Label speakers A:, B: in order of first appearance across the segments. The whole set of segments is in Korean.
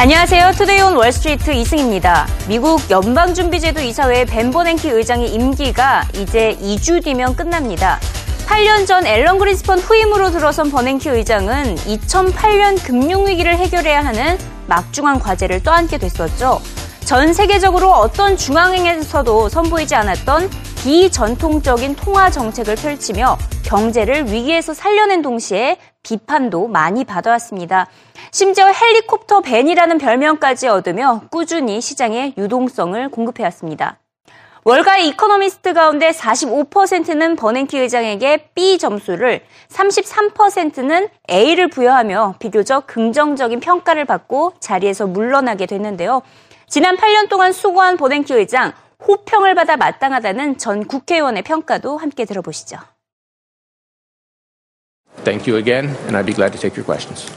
A: 안녕하세요. Today on Wall Street 이승입니다. 미국 연방준비제도 이사회 벤 버냉키 의장의 임기가 이제 2주 뒤면 끝납니다. 8년 전 앨런 그린스펀 후임으로 들어선 버냉키 의장은 2008년 금융위기를 해결해야 하는 막중한 과제를 떠안게 됐었죠. 전 세계적으로 어떤 중앙은행에서도 선보이지 않았던 비전통적인 통화 정책을 펼치며 경제를 위기에서 살려낸 동시에 비판도 많이 받아왔습니다. 심지어 헬리콥터 벤이라는 별명까지 얻으며 꾸준히 시장에 유동성을 공급해왔습니다. 월가의 이코노미스트 가운데 45%는 버냉키 의장에게 B 점수를, 33%는 A를 부여하며 비교적 긍정적인 평가를 받고 자리에서 물러나게 됐는데요. 지난 8년 동안 수고한 버냉키 의장, 호평을 받아 마땅하다는 전 국회의원의 평가도 함께 들어보시죠.
B: Thank you again, and I'd be glad to take your questions.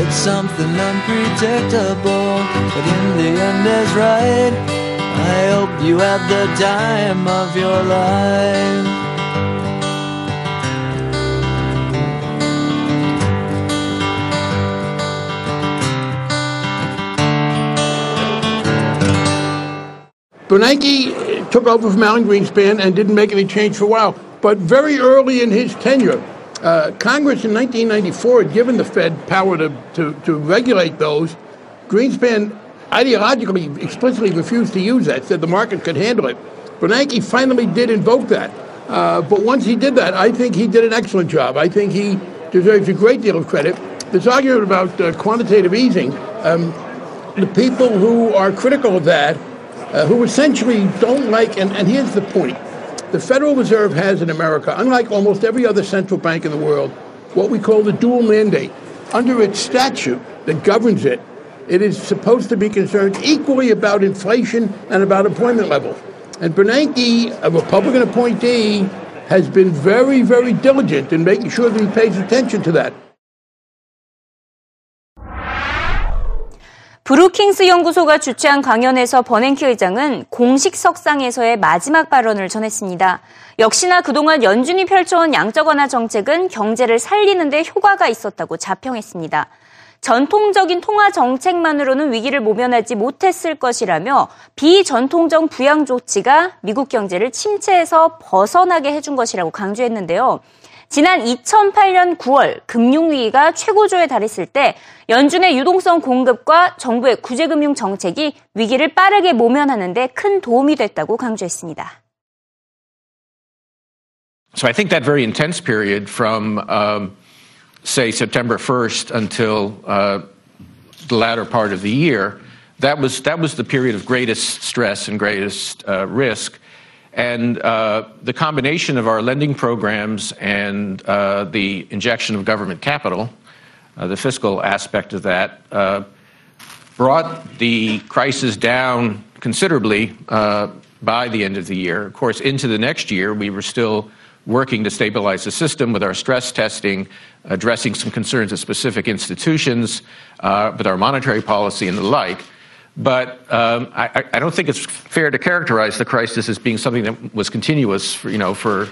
C: It's something unpredictable, but in the end is right. I hope you had the time of your life.
D: Bernanke took over from Alan Greenspan and didn't make any change for a while. But very early in his tenure, uh, Congress in 1994 had given the Fed power to, to, to regulate those. Greenspan ideologically, explicitly refused to use that, said the market could handle it. Bernanke finally did invoke that. Uh, but once he did that, I think he did an excellent job. I think he deserves a great deal of credit. This argument about uh, quantitative easing, um, the people who are critical of that uh, who essentially don't like, and, and here's the point the Federal Reserve has in America, unlike almost every other central bank in the world, what we call the dual mandate. Under its statute that governs it, it is supposed to be concerned equally about inflation and about employment levels. And Bernanke, a Republican appointee, has been very, very diligent in making sure that he pays attention to that.
A: 브루킹스 연구소가 주최한 강연에서 버냉키 의장은 공식 석상에서의 마지막 발언을 전했습니다. 역시나 그동안 연준이 펼쳐온 양적 완화 정책은 경제를 살리는데 효과가 있었다고 자평했습니다. 전통적인 통화 정책만으로는 위기를 모면하지 못했을 것이라며 비전통적 부양 조치가 미국 경제를 침체에서 벗어나게 해준 것이라고 강조했는데요. 지난 2008년 9월 금융위기가 최고조에 달했을 때 연준의 유동성 공급과 정부의 구제금융 정책이 위기를 빠르게 모면하는 데 큰 도움이 됐다고 강조했습니다.
B: So I think that very intense period from, um, say, September 1st until uh, the latter part of the year, that was, that was the period of greatest stress and greatest uh, risk. And uh, the combination of our lending programs and uh, the injection of government capital, uh, the fiscal aspect of that, brought the crisis down considerably by the end of the year. Of course, into the next year, we were still working to stabilize the system with our stress testing, addressing some concerns of specific institutions, with our monetary policy and the like. But um, I, I, don't think it's fair to characterize the crisis as being something that was continuous, for, you know, for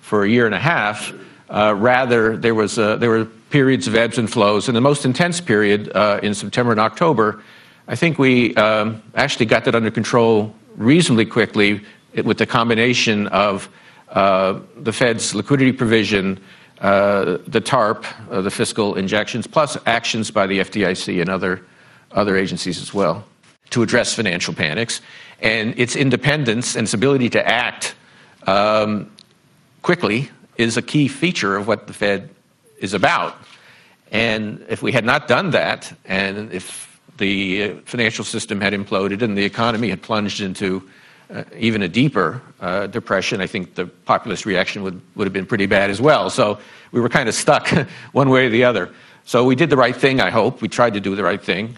B: for a year and a half. Uh, rather, there was uh, there were periods of ebbs and flows, and the most intense period uh, in September and October. I think we um, actually got that under control reasonably quickly with the combination of uh, the Fed's liquidity provision, uh, the TARP, the fiscal injections, plus actions by the FDIC and other other agencies as well to address financial panics, and its independence and its ability to act um, quickly is a key feature of what the Fed is about. And if we had not done that, and if the financial system had imploded and the economy had plunged into uh, even a deeper uh, depression, I think the populist reaction would, would have been pretty bad as well. So we were kind of stuck one way or the other. So we did the right thing, I hope. We tried to do the right thing.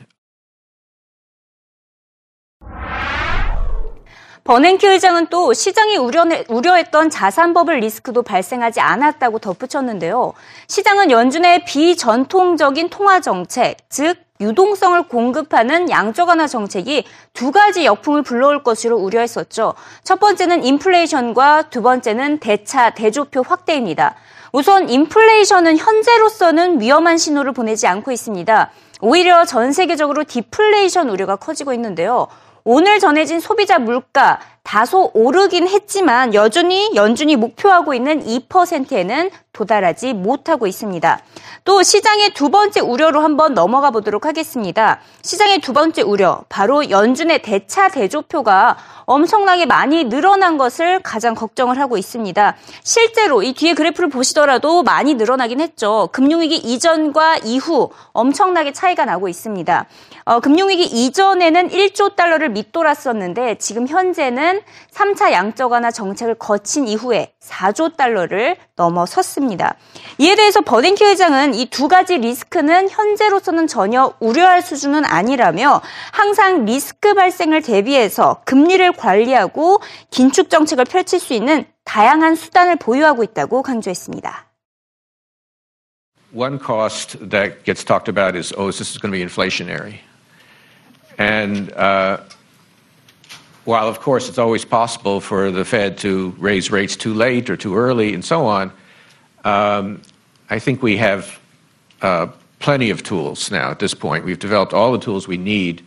A: 버냉키 의장은 또 시장이 우려했던 자산버블 리스크도 발생하지 않았다고 덧붙였는데요. 시장은 연준의 비전통적인 통화 정책, 즉 유동성을 공급하는 양적 완화 정책이 두 가지 역풍을 불러올 것으로 우려했었죠. 첫 번째는 인플레이션과 두 번째는 대차 대조표 확대입니다. 우선 인플레이션은 현재로서는 위험한 신호를 보내지 않고 있습니다. 오히려 전 세계적으로 디플레이션 우려가 커지고 있는데요. 오늘 전해진 소비자 물가 다소 오르긴 했지만 여전히 연준이 목표하고 있는 2%에는 도달하지 못하고 있습니다. 또 시장의 두 번째 우려로 한번 넘어가 보도록 하겠습니다. 시장의 두 번째 우려, 바로 연준의 대차 대조표가 엄청나게 많이 늘어난 것을 가장 걱정을 하고 있습니다. 실제로 이 뒤에 그래프를 보시더라도 많이 늘어나긴 했죠. 금융위기 이전과 이후 엄청나게 차이가 나고 있습니다. 어, 금융위기 이전에는 1조 달러를 밑돌았었는데 지금 현재는 3차 양적 완화 정책을 거친 이후에 4조 달러를 넘어섰습니다. 이에 대해서 버냉키 회장은 이 두 가지 리스크는 현재로서는 전혀 우려할 수준은 아니라며 항상 리스크 발생을 대비해서 금리를 관리하고 긴축 정책을 펼칠 수 있는 다양한 수단을 보유하고 있다고 강조했습니다.
B: One cost that gets talked about is, oh, this is going to be inflationary. And uh, while, of course, it's always possible for the Fed to raise rates too late or too early and so on, um, I think we have uh, plenty of tools now at this point. We've developed all the tools we need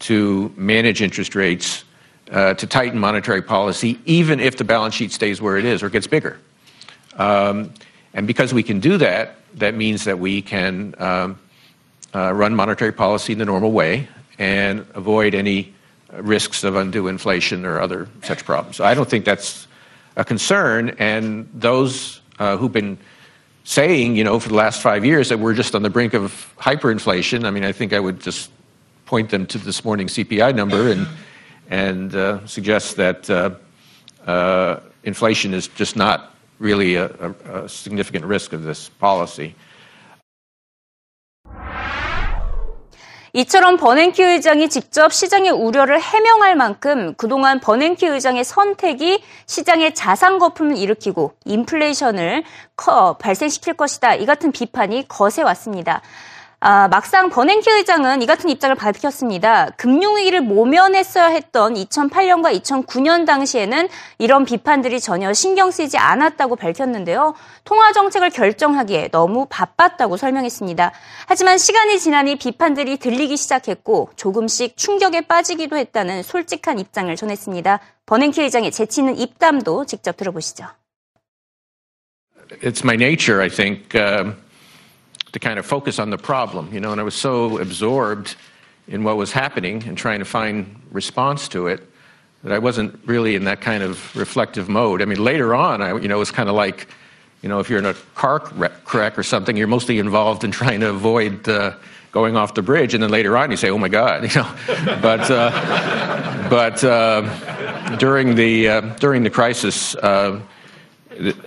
B: to manage interest rates, uh, to tighten monetary policy, even if the balance sheet stays where it is or gets bigger. Um, and because we can do that, that means that we can um, uh, run monetary policy in the normal way and avoid any risks of undue inflation or other such problems. So I don't think that's a concern. And those uh, who've been saying, you know, for the last five years that we're just on the brink of hyperinflation, I mean, I think I would just point them to this morning's CPI number and and uh, suggest that uh, uh, inflation is just not really a, a, a significant risk of this policy.
A: 이처럼 버냉키 의장이 직접 시장의 우려를 해명할 만큼 그동안 버냉키 의장의 선택이 시장의 자산 거품을 일으키고 인플레이션을 커 발생시킬 것이다. 이 같은 비판이 거세 왔습니다. 아, 막상 버냉키 의장은 이 같은 입장을 밝혔습니다. 금융위기를 모면했어야 했던 2008년과 2009년 당시에는 이런 비판들이 전혀 신경 쓰이지 않았다고 밝혔는데요. 통화 정책을 결정하기에 너무 바빴다고 설명했습니다. 하지만 시간이 지나니 비판들이 들리기 시작했고 조금씩 충격에 빠지기도 했다는 솔직한 입장을 전했습니다. 버냉키 의장의 재치 있는 입담도 직접 들어보시죠.
B: It's my nature, I think. Uh... to kind of focus on the problem, you know, and I was so absorbed in what was happening and trying to find response to it that I wasn't really in that kind of reflective mode. I mean, later on, I, you know, it was kind of like, you know, if you're in a car wreck or something, you're mostly involved in trying to avoid uh, going off the bridge, and then later on, you say, "Oh my God," you know. but uh, but uh, during the uh, during the crisis, uh,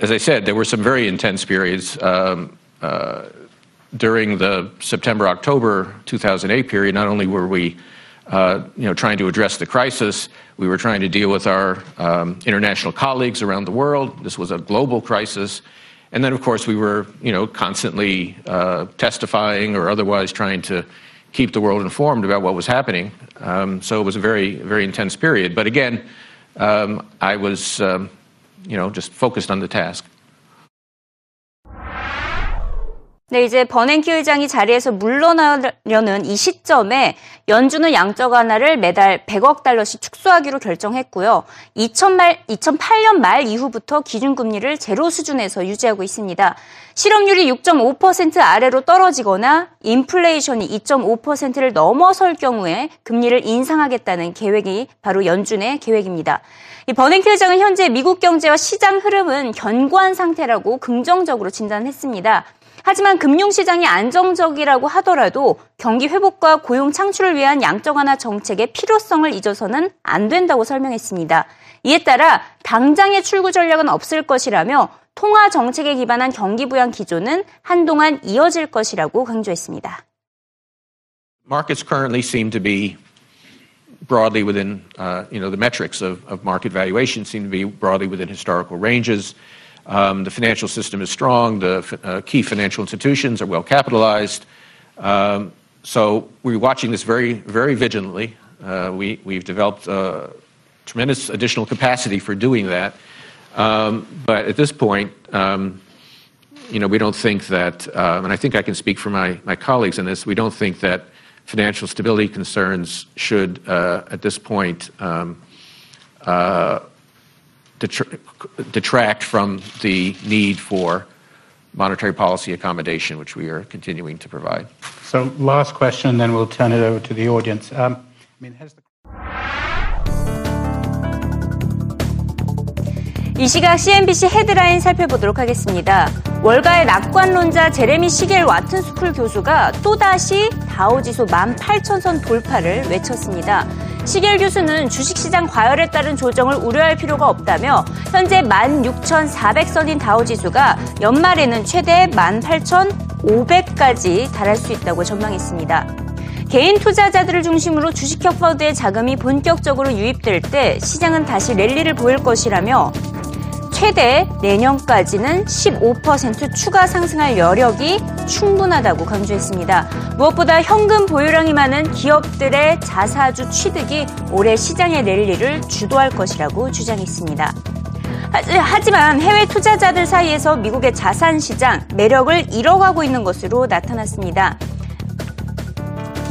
B: as I said, there were some very intense periods. Um, uh, during the September October 2008 period, not only were we uh, you know, trying to address the crisis, we were trying to deal with our um, international colleagues around the world. This was a global crisis. And then, of course, we were you know, constantly uh, testifying or otherwise trying to keep the world informed about what was happening. Um, so it was a very, very intense period. But again, um, I was um, you know, just focused on the task.
A: 네, 이제 버냉키 의장이 자리에서 물러나려는 이 시점에 연준은 양적 완화를 매달 100억 달러씩 축소하기로 결정했고요. 2000말, 2008년 말 이후부터 기준금리를 제로 수준에서 유지하고 있습니다. 실업률이 6.5% 아래로 떨어지거나 인플레이션이 2.5%를 넘어설 경우에 금리를 인상하겠다는 계획이 바로 연준의 계획입니다. 이 버냉키 의장은 현재 미국 경제와 시장 흐름은 견고한 상태라고 긍정적으로 진단했습니다. 하지만 금융시장이 안정적이라고 하더라도 경기 회복과 고용 창출을 위한 양적 완화 정책의 필요성을 잊어서는 안 된다고 설명했습니다. 이에 따라 당장의 출구 전략은 없을 것이라며 통화 정책에 기반한 경기 부양 기조는 한동안 이어질 것이라고 강조했습니다.
B: Markets currently seem to be broadly within, uh, you know, the metrics of, of market valuation seem to be broadly within historical ranges. Um, the financial system is strong. The uh, key financial institutions are well capitalized. Um, so we're watching this very, very vigilantly. Uh, we, we've developed uh, tremendous additional capacity for doing that. Um, but at this point, you know, we don't think that, and I think I can speak for my, colleagues in this, we don't think that financial stability concerns should, at this point, detract from the need for monetary policy accommodation, which we are continuing to provide.
E: So, last question, then we'll turn it over to the audience. Um, I mean, has the
A: 이 시각 CNBC 헤드라인 살펴보도록 하겠습니다. 월가의 낙관론자 제레미 시겔 와튼스쿨 교수가 또다시 다우지수 18,000선 돌파를 외쳤습니다. 시겔 교수는 주식시장 과열에 따른 조정을 우려할 필요가 없다며 현재 16,400선인 다우지수가 연말에는 최대 18,500까지 달할 수 있다고 전망했습니다. 개인 투자자들을 중심으로 주식형 펀드의 자금이 본격적으로 유입될 때 시장은 다시 랠리를 보일 것이라며 최대 내년까지는 15% 추가 상승할 여력이 충분하다고 강조했습니다. 무엇보다 현금 보유량이 많은 기업들의 자사주 취득이 올해 시장의 랠리를 주도할 것이라고 주장했습니다. 하지만 해외 투자자들 사이에서 미국의 자산 시장 매력을 잃어가고 있는 것으로 나타났습니다.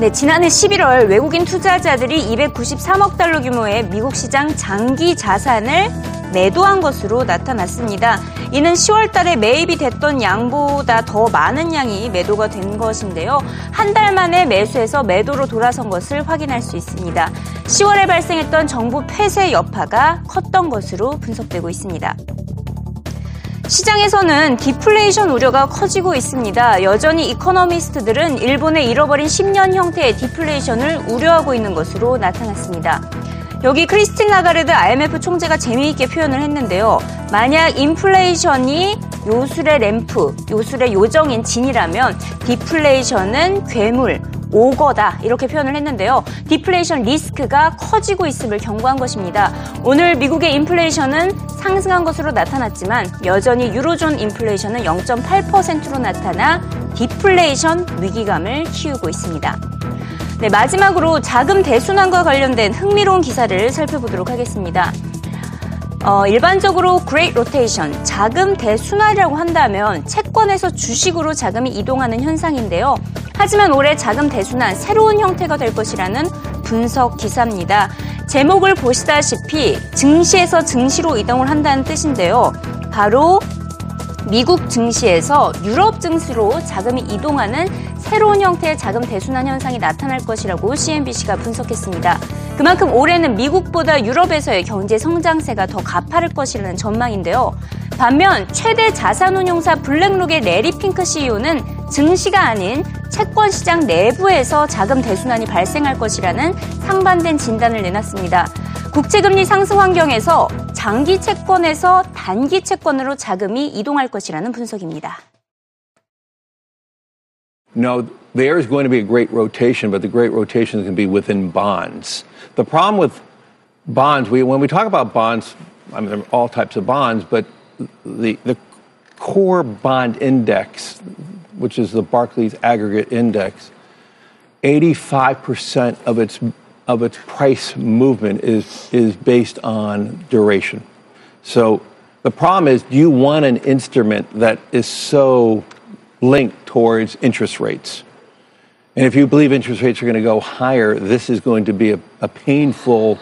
A: 네, 지난해 11월 외국인 투자자들이 293억 달러 규모의 미국 시장 장기 자산을 매도한 것으로 나타났습니다. 이는 10월 달에 매입이 됐던 양보다 더 많은 양이 매도가 된 것인데요. 한 달 만에 매수에서 매도로 돌아선 것을 확인할 수 있습니다. 10월에 발생했던 정부 폐쇄 여파가 컸던 것으로 분석되고 있습니다. 시장에서는 디플레이션 우려가 커지고 있습니다. 여전히 이코노미스트들은 일본의 잃어버린 10년 형태의 디플레이션을 우려하고 있는 것으로 나타났습니다. 여기 크리스틴 라가르드 IMF 총재가 재미있게 표현을 했는데요. 만약 인플레이션이 요술의 램프, 요술의 요정인 지니라면 디플레이션은 괴물, ogre다 이렇게 표현을 했는데요. 디플레이션 리스크가 커지고 있음을 경고한 것입니다. 오늘 미국의 인플레이션은 상승한 것으로 나타났지만 여전히 유로존 인플레이션은 0.8%로 나타나 디플레이션 위기감을 키우고 있습니다. 네, 마지막으로 자금 대순환과 관련된 흥미로운 기사를 살펴보도록 하겠습니다. 어, 일반적으로 Great Rotation, 자금 대순환이라고 한다면 채권에서 주식으로 자금이 이동하는 현상인데요. 하지만 올해 자금 대순환 새로운 형태가 될 것이라는 분석 기사입니다. 제목을 보시다시피 증시에서 증시로 이동을 한다는 뜻인데요. 바로 미국 증시에서 유럽 증시로 자금이 이동하는 새로운 형태의 자금 대순환 현상이 나타날 것이라고 CNBC가 분석했습니다. 그만큼 올해는 미국보다 유럽에서의 경제 성장세가 더 가파를 것이라는 전망인데요. 반면 최대 자산운용사 블랙록의 레리 핑크 CEO는 증시가 아닌 채권 시장 내부에서 자금 대순환이 발생할 것이라는 상반된 진단을 내놨습니다. 국채금리 상승 환경에서 장기 채권에서 단기 채권으로 자금이 이동할 것이라는 분석입니다.
F: No, there is going to be a great rotation, but the great rotation is going to be within bonds. The problem with bonds, we, when we talk about bonds, I mean, there are all types of bonds, but the, the core bond index, which is the Barclays aggregate index, 85% of its, of its price movement is, is based on duration. So the problem is, do you want an instrument that is so linked towards interest rates. And if you believe interest rates are going to go higher, this is going to be a, a painful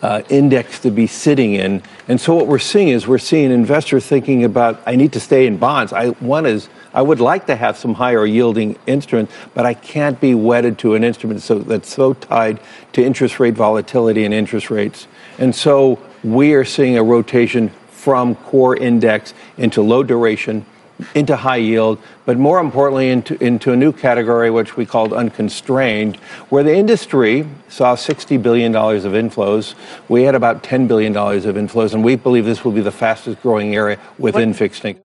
F: uh, index to be sitting in. And so what we're seeing is we're seeing investors thinking about, I need to stay in bonds. I, one is, I would like to have some higher yielding instruments, but I can't be wedded to an instrument so, that's so tied to interest rate volatility and interest rates. And so we are seeing a rotation from core index into low duration into high yield, but more importantly, into, into a new category, which we called unconstrained, where the industry saw $60 billion of inflows. We had about $10 billion of inflows, and we believe this will be the fastest growing area within what? fixed income.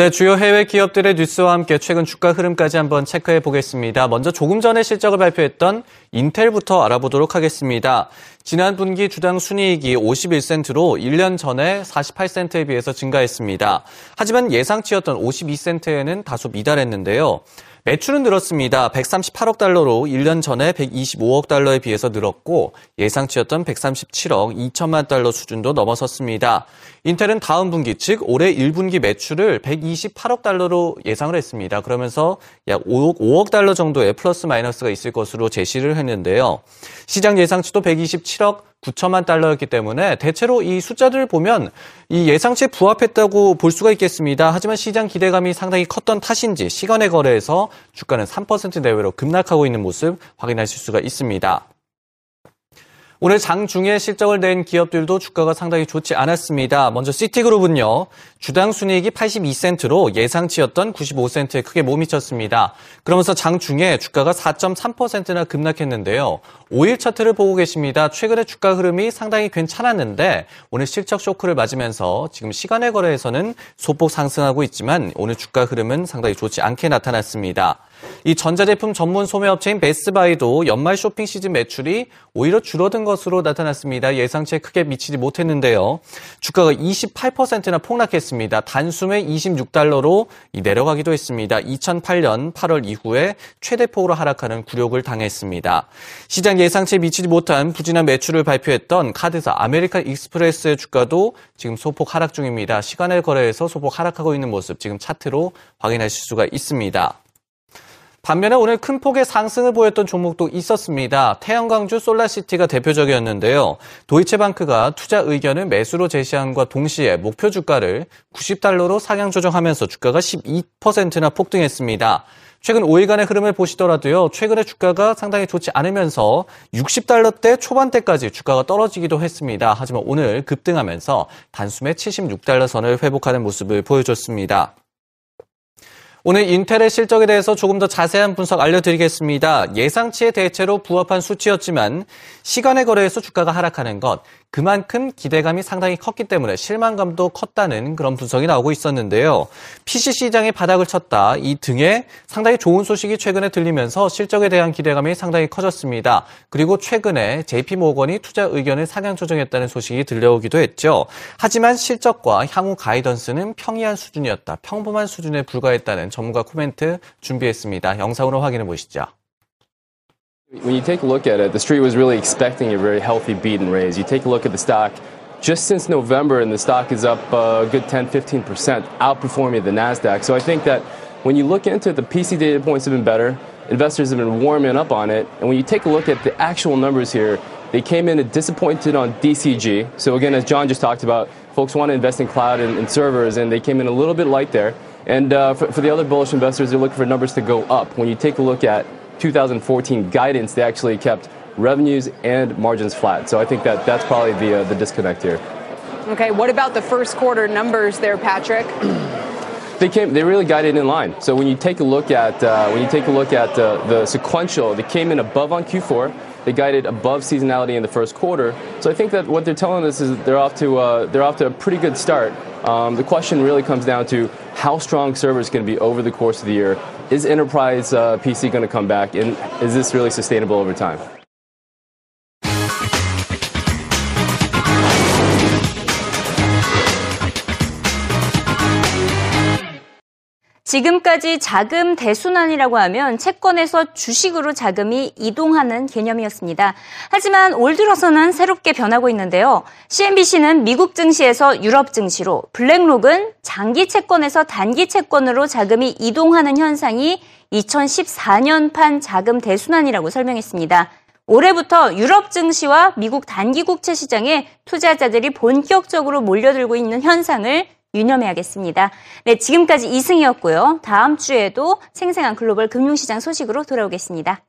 G: 네, 주요 해외 기업들의 뉴스와 함께 최근 주가 흐름까지 한번 체크해 보겠습니다. 먼저 조금 전에 실적을 발표했던 인텔부터 알아보도록 하겠습니다. 지난 분기 주당 순이익이 51센트로 1년 전에 48센트에 비해서 증가했습니다. 하지만 예상치였던 52센트에는 다소 미달했는데요. 매출은 늘었습니다. 138억 달러로 1년 전에 125억 달러에 비해서 늘었고 예상치였던 137억 2천만 달러 수준도 넘어섰습니다. 인텔은 다음 분기 즉 올해 1분기 매출을 128억 달러로 예상을 했습니다. 그러면서 약 5억, 5억 달러 정도의 플러스 마이너스가 있을 것으로 제시를 했는데요. 시장 예상치도 127억 9천만 달러였기 때문에 대체로 이 숫자들을 보면 이 예상치에 부합했다고 볼 수가 있겠습니다. 하지만 시장 기대감이 상당히 컸던 탓인지 시간의 거래에서 주가는 3% 내외로 급락하고 있는 모습 확인하실 수가 있습니다. 오늘 장중에 실적을 낸 기업들도 주가가 상당히 좋지 않았습니다. 먼저 시티그룹은요. 주당 순이익이 82센트로 예상치였던 95센트에 크게 못 미쳤습니다. 그러면서 장중에 주가가 4.3%나 급락했는데요. 5일 차트를 보고 계십니다. 최근에 주가 흐름이 상당히 괜찮았는데 오늘 실적 쇼크를 맞으면서 지금 시간의 거래에서는 소폭 상승하고 있지만 오늘 주가 흐름은 상당히 좋지 않게 나타났습니다. 이 전자제품 전문 소매업체인 베스트바이도 연말 쇼핑 시즌 매출이 오히려 줄어든 것으로 나타났습니다. 예상치에 크게 미치지 못했는데요. 주가가 28%나 폭락했습니다. 단숨에 26달러로 내려가기도 했습니다. 2008년 8월 이후에 최대폭으로 하락하는 굴욕을 당했습니다. 시장 예상치에 미치지 못한 부진한 매출을 발표했던 카드사 아메리칸 익스프레스의 주가도 지금 소폭 하락 중입니다. 시간외 거래에서 소폭 하락하고 있는 모습 지금 차트로 확인하실 수가 있습니다. 반면에 오늘 큰 폭의 상승을 보였던 종목도 있었습니다. 태양광주 솔라시티가 대표적이었는데요. 도이체방크가 투자 의견을 매수로 제시한과 동시에 목표 주가를 90달러로 상향 조정하면서 주가가 12%나 폭등했습니다. 최근 5일간의 흐름을 보시더라도요. 최근에 주가가 상당히 좋지 않으면서 60달러대 초반대까지 주가가 떨어지기도 했습니다. 하지만 오늘 급등하면서 단숨에 76달러 선을 회복하는 모습을 보여줬습니다. 오늘 인텔의 실적에 대해서 조금 더 자세한 분석 알려드리겠습니다. 예상치에 대체로 부합한 수치였지만 시간의 거래에서 주가가 하락하는 것, 그만큼 기대감이 상당히 컸기 때문에 실망감도 컸다는 그런 분석이 나오고 있었는데요. PC 시장이 바닥을 쳤다. 이 등에 상당히 좋은 소식이 최근에 들리면서 실적에 대한 기대감이 상당히 커졌습니다. 그리고 최근에 JP 모건이 투자 의견을 상향 조정했다는 소식이 들려오기도 했죠. 하지만 실적과 향후 가이던스는 평이한 수준이었다. 평범한 수준에 불과했다는 전문가 코멘트 준비했습니다. 영상으로 확인해 보시죠.
H: When you take a look at it, the street was really expecting a very healthy beat and raise. You take a look at the stock just since November, and the stock is up a good 10, 15%, outperforming the NASDAQ. So I think that when you look into it, the PC data points have been better. Investors have been warming up on it. And when you take a look at the actual numbers here, they came in disappointed on DCG. So again, as John just talked about, folks want to invest in cloud and, and servers, and they came in a little bit light there. And uh, for, for the other bullish investors, they're looking for numbers to go up. When you take a look at 2014 guidance, they actually kept revenues and margins flat. So I think that that's probably the, uh, the disconnect here.
I: Okay, what about the first quarter numbers there, Patrick?
H: they came they really guided in line so when you take a look at uh, when you take a look at uh, the sequential they came in above on q4 they guided above seasonality in the first quarter so i think that what they're telling us is they're off to uh, they're off to a pretty good start um, the question really comes down to how strong servers going to be over the course of the year is enterprise uh, PC going to come back? And is this really sustainable over time?
A: 지금까지 자금 대순환이라고 하면 채권에서 주식으로 자금이 이동하는 개념이었습니다. 하지만 올 들어서는 새롭게 변하고 있는데요. CNBC는 미국 증시에서 유럽 증시로, 블랙록은 장기 채권에서 단기 채권으로 자금이 이동하는 현상이 2014년판 자금 대순환이라고 설명했습니다. 올해부터 유럽 증시와 미국 단기 국채 시장에 투자자들이 본격적으로 몰려들고 있는 현상을 유념해야겠습니다. 네, 지금까지 이승이었고요. 다음 주에도 생생한 글로벌 금융시장 소식으로 돌아오겠습니다.